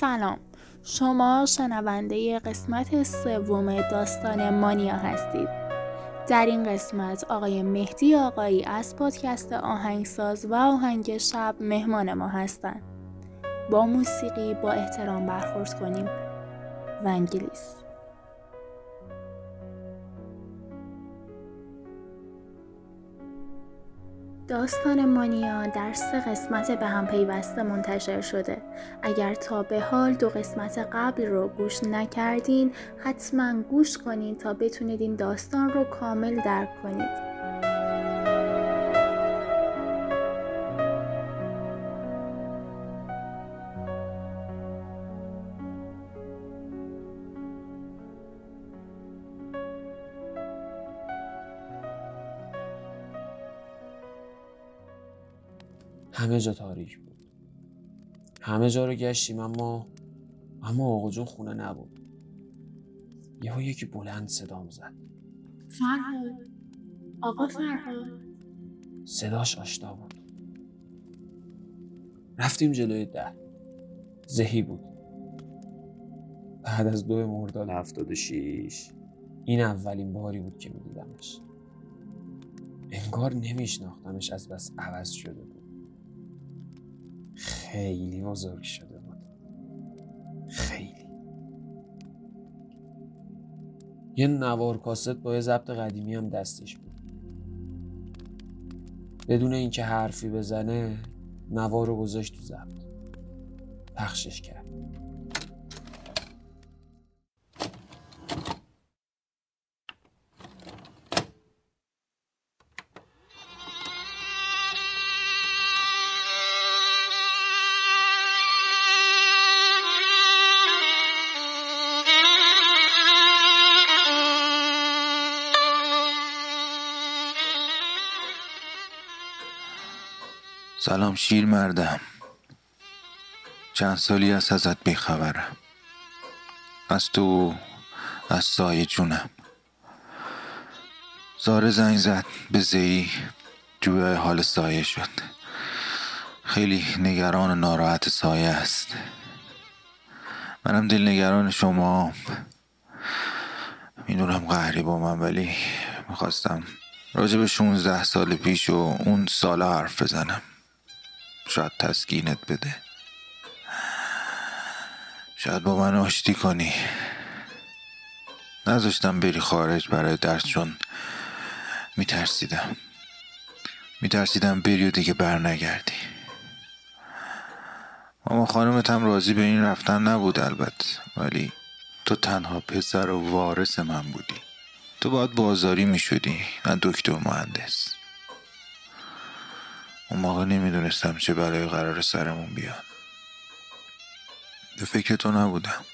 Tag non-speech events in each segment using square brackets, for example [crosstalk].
سلام. شما شنونده قسمت سوم داستان مانیا هستید. در این قسمت آقای مهدی آقایی از پادکست آهنگساز و آهنگ شب مهمان ما هستند با موسیقی با احترام برخورد کنیم. و داستان مانیا در سه قسمت به هم پیوسته منتشر شده. اگر تا به حال دو قسمت قبل رو گوش نکردین حتما گوش کنید تا بتونید این داستان رو کامل درک کنید. همه جا تاریک بود. همه جا رو گشتیم اما اما آقا جون خونه نبود. یهو یکی بلند صدام زد. فرهاد. آقا فرهاد. صداش آشنا بود. رفتیم جلوی در. زهی بود. بعد از دو مرداد هفتاد و شیش این اولین باری بود که میدیدمش. انگار نمیشناختمش از بس عوض شده بود. خیلی بزرگ شده بود. خیلی. یه نوار کاست با یه ضبط قدیمی هم دستش بود. بدون اینکه حرفی بزنه نوار رو گذاشت تو ضبط. پخشش کرد. سلام شیر مردم. چند سالی است ازت بیخبرم. از تو از سایه جونم. زاره زنگ زد به زی جوی حال سایه شد. خیلی نگران و ناراحت سایه است. منم دل نگران شما می‌دونم قهری با من ولی می‌خواستم راجع به 16 سال پیش و اون سال حرف بزنم. شاید تسکینت بده. شاید با من آشتی کنی. نذاشتم بری خارج برای درس چون میترسیدم. میترسیدم بری و دیگه بر نگردی ماما خانومت هم راضی به این رفتن نبود البته. ولی تو تنها پسر و وارث من بودی. تو باید بازاری می‌شدی نه دکتر مهندس. اون موقع نمی‌دونستم چه بلای قرار سرمون بیاد. به فکر تو نبودم.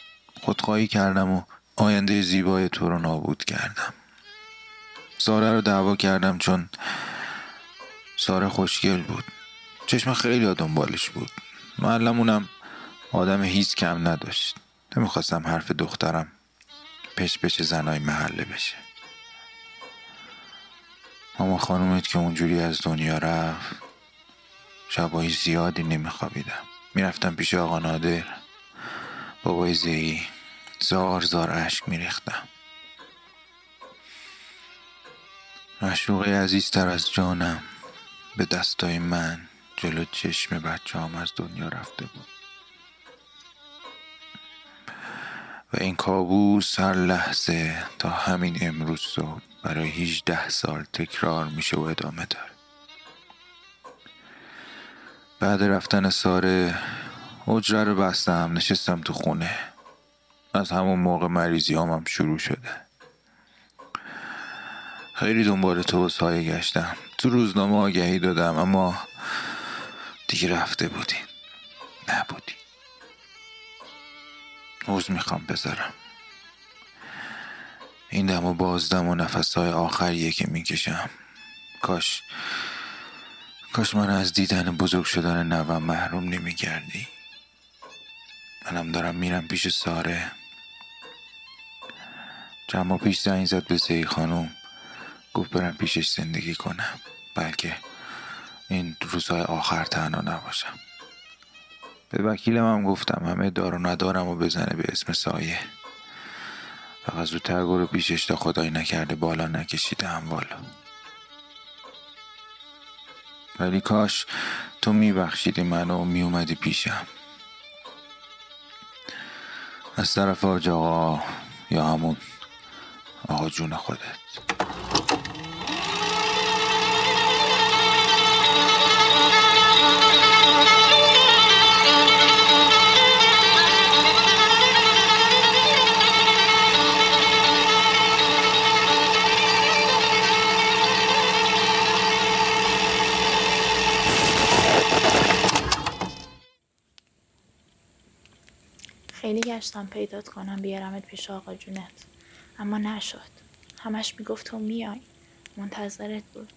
خودخواهی کردم و آینده زیبای تو رو نابود کردم. ساره رو دعوا کردم چون ساره خوشگل بود. چشم خیلی دنبالش بود. معلمونم آدم هیچ کم نداشت. نمی‌خواستم حرف دخترم پش پش زنای محله بشه. اما خانومت که اونجوری از دنیا رفت شبایی زیادی نمیخوابیدم. می‌رفتم پیش آقا نادر. بابای زهی. زار زار اشک میریختم. مشروقی عزیزتر از جانم. به دستای من جلو چشم بچه هم از دنیا رفته بود. و این کابوس هر لحظه تا همین امروز صبح برای 18 سال تکرار میشه و ادامه داره. بعد رفتن ساره حجره رو بستم نشستم تو خونه. از همون موقع مریضی هم شروع شده. خیلی دنبال تو و سایه گشتم. تو روزنامه آگهی دادم اما دیگه رفته بودی. نبودی. عوض می‌خوام بذارم. این دم و بازدم و نفسهای آخریه که می‌کشم. کاش کاش من از دیدن بزرگ شدن نوم محروم نمیگردی. منم دارم میرم پیش ساره. چند پیش زنگ زد به زی خانوم گفت برم پیشش زندگی کنم. بلکه این روزهای آخر تنها نباشم. به وکیلم هم گفتم همه دار و ندارم و بزنه به اسم سایه. فقط زودتر گروه پیشش تا خدای نکرده بالا نکشیده هم بالا. ولی کاش تو میبخشیدی منو و میومدی پیشم. از طرف آج آقا یا همون آقا جون خودت. گشتم پیدات کنم بیارمت پیش آقا جونت. اما نشد. همش می‌گفت تو میای. منتظرت بود.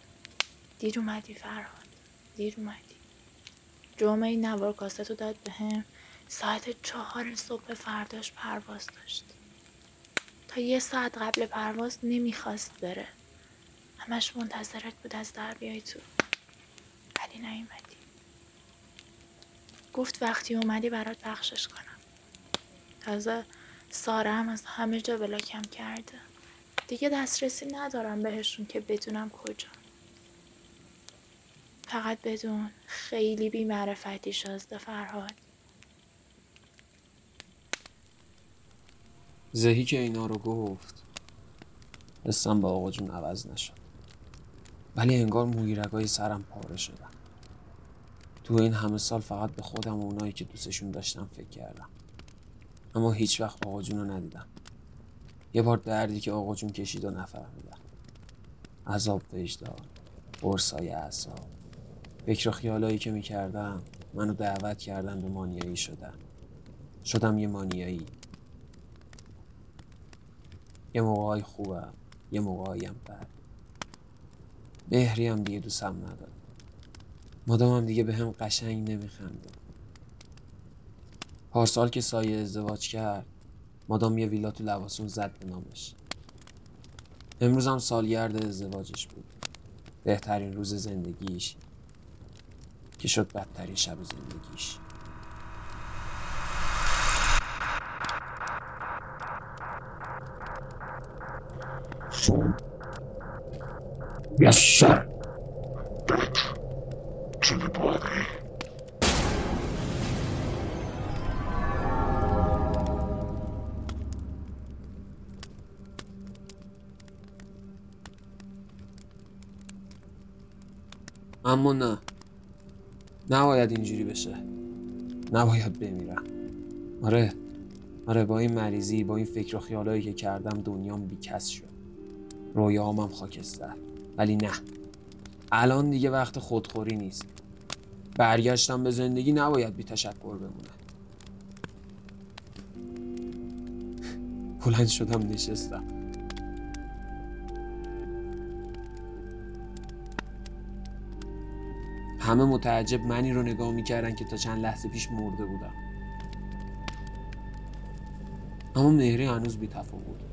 دیر اومدی فرهاد. دیر اومدی. جمعه نوار کاستو داد به هم. ساعت چهار صبح فرداش پرواز داشت. تا یه ساعت قبل پرواز نمی‌خواست بره. همش منتظرت بود از در بیای تو. ولی نیومدی. گفت وقتی اومدی برات بخشش کنم. تازه ساره هم از همه جا بلاکم کرده. دیگه دسترسی ندارم بهشون که بدونم کجا. فقط بدون خیلی بی معرفتی شازده فرهاد. زهی که اینا رو گفت حسم با آقا جون عوض نشد. ولی انگار مویرگای سرم پاره شدم تو این همه سال فقط به خودم و اونایی که دوستشون داشتم فکر کردم. اما هیچ وقت آقا جون رو ندیدم. یه بار دردی که آقا جون کشید و نفهمیدم. عذاب وجدان قرصای اعصاب. فکر و خیالایی که می‌کردم منو دعوت کردن به مانیایی شدن شدم یه مانیایی. یه موقعای خوبم یه موقعایم بد. بهری هم دیگه دوستم نداد مادامم دیگه به هم قشنگ نمیخنده پارسال که سایه ازدواج کرد مادام یه ویلا تو لواسون زد به نامش امروز هم سالگرد ازدواجش بود بهترین روز زندگیش که شد بدترین شب زندگیش Son. Yaşa. Dört. Czyli błagaj. اما نه. نباید اینجوری بشه. نباید بمیرم. آره. آره با این مریضی با این فکر و خیالایی که کردم دنیام بیکس شد. رویامم خاکستر. ولی نه. الان دیگه وقت خودخوری نیست. برگشتم به زندگی نباید بی تشکر بمونه [laughs] بلند شدم نشستم. همه متعجب منی رو نگاه می‌کردن که تا چند لحظه پیش مرده بودم. اما مهری هنوز بی بود.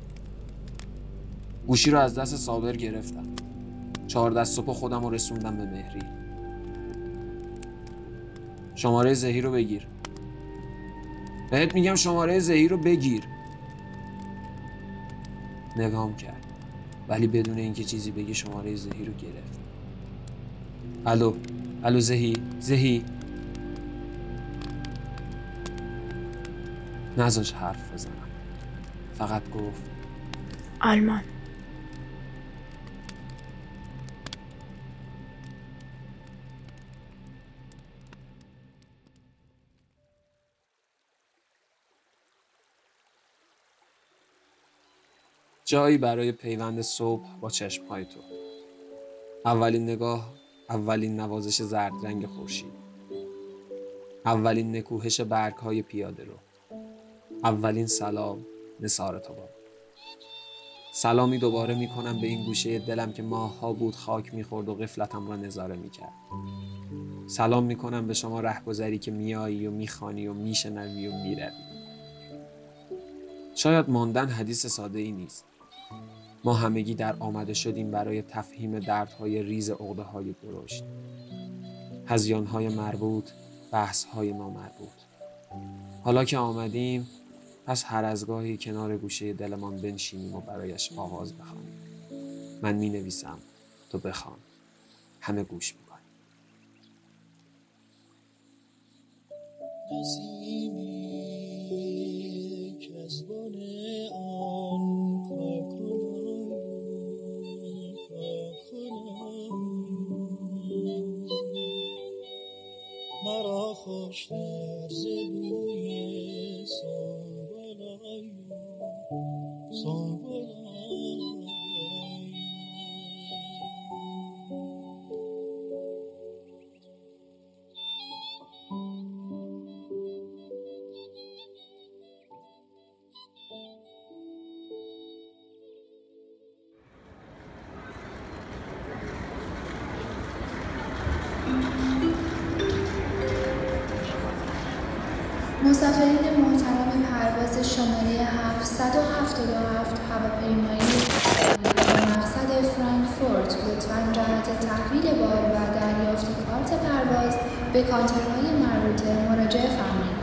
گوشی رو از دست صابر گرفتم. چهار دست صبح خودم رو رسوندم به مهری. شماره زهی رو بگیر. بهت میگم شماره زهی رو بگیر. نگام کرد. ولی بدون اینکه چیزی بگی شماره زهی رو گرفت. الو. الو زهی. زهی. نزاش حرف بزنم. فقط گفت. آلمان. جایی برای پیوند صبح با چشمهای تو. اولین نگاه اولین نوازش زرد رنگ خورشید. اولین نکوهش برگ های پیاده رو. اولین سلام نثار تو سلامی دوباره می‌کنم به این گوشه دلم که ماهها بود خاک می‌خورد و قفلتم را نظاره می‌کرد. سلام می‌کنم به شما رهگذری که میایی و می‌خوانی و میشنوی و می‌روی. شاید ماندن حدیث ساده ای نیست. ما همگی در آمده شدیم برای تفهیم دردهای ریز عقده های درشت. هزیانهای مربوط بحث های نامربوط حالا که آمدیم پس هر از گاهی کنار گوشه دلمان بنشینیم و برایش آواز بخوانیم. من می نویسم تو بخوان. همه گوش می نسیمی که از much loves it. شماره 777 هواپیمایی مقصد فرانکفورت. لطفا جهت تحویل بار و دریافت کارت پرواز به کانترهای مربوطه مراجعه فرمایید.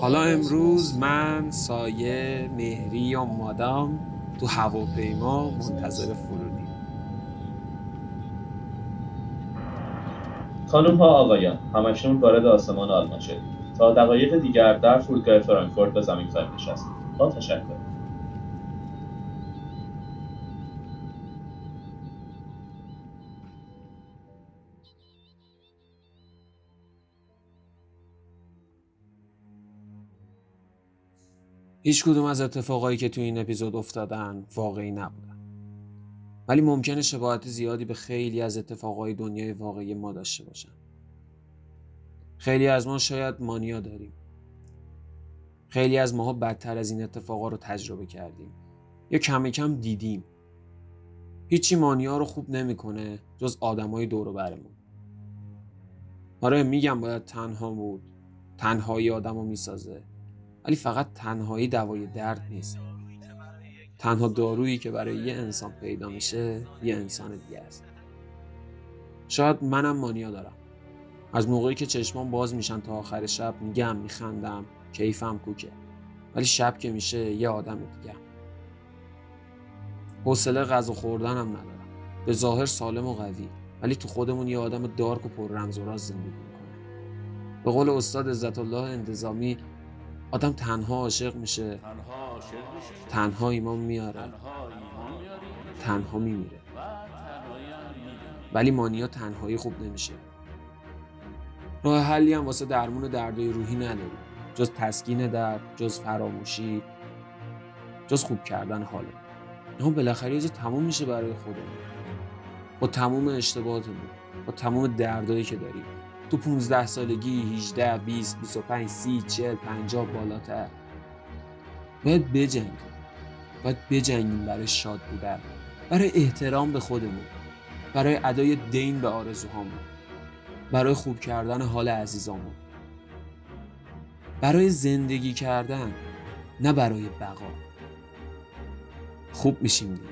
حالا امروز من سایه مهری و مادام تو هواپیما منتظر فرودیم. خانم ها آقایان همشون وارد آسمان آلمان شدید تا دقایق دیگر در فرودگاه فرانکفورت به زمین خواهید نشست. با تشکر. هیچ کدوم از اتفاقایی که تو این اپیزود افتادن واقعی نبودن. ولی ممکنه شباهت زیادی به خیلی از اتفاقای دنیای واقعی ما داشته باشن. خیلی از ما شاید مانیا داریم. خیلی از ماها بدتر از این اتفاقا رو تجربه کردیم. یا کم کم دیدیم. هیچی مانیا رو خوب نمی‌کنه جز آدمای دور برمون. آره میگم باید تنها بود تنهایی آدم رو می‌سازه. ولی فقط تنهایی دوای درد نیست. تنها دارویی که برای یه انسان پیدا میشه یه انسان دیگه است. شاید منم مانیا دارم. از موقعی که چشمام باز میشن تا آخر شب میگم میخندم کیفم کوکه. ولی شب که میشه یه آدم دیگه حوصله غذا خوردنم ندارم. به ظاهر سالم و قوی. ولی تو خودمون یه آدم دارک و پر رمز و راز زندگی می‌کنه به قول استاد عزت الله انتظامی آدم تنها عاشق میشه. تنها ایمان میاره. تنها میمیره. ولی مانیا تنهایی خوب نمیشه. راه حلی هم واسه درمون دردای روحی نداریم جز تسکین درد جز فراموشی جز خوب کردن حاله. اما بالاخره یه تموم میشه برای خودمون. با تموم اشتباهاتمون با تموم دردایی که داریم. تو 15 سالگی 18 20 25 30 40 50 بالاتر. باید بجنگیم. باید بجنگیم برای شاد بودن. برای احترام به خودمون. برای ادای دین به آرزوهامون. برای خوب کردن حال عزیزامون. برای زندگی کردن نه برای بقا. خوب میشیم دیگه.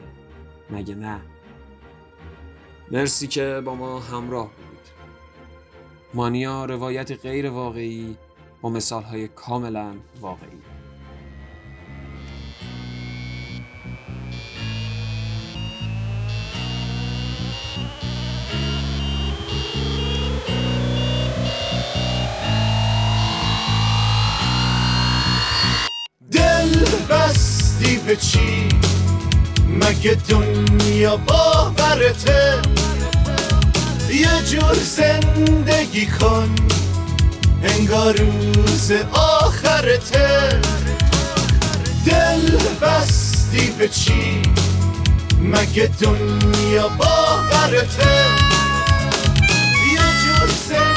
مگه نه؟ مرسی که با ما همراه بودید. مانیا روایت غیر واقعی با مثال های کاملا واقعی. مگه دنیا باورته. یه جور زندگی کن انگار روز آخرته. دل بستی به چی؟ مگه دنیا باورته؟ یه جور زندگی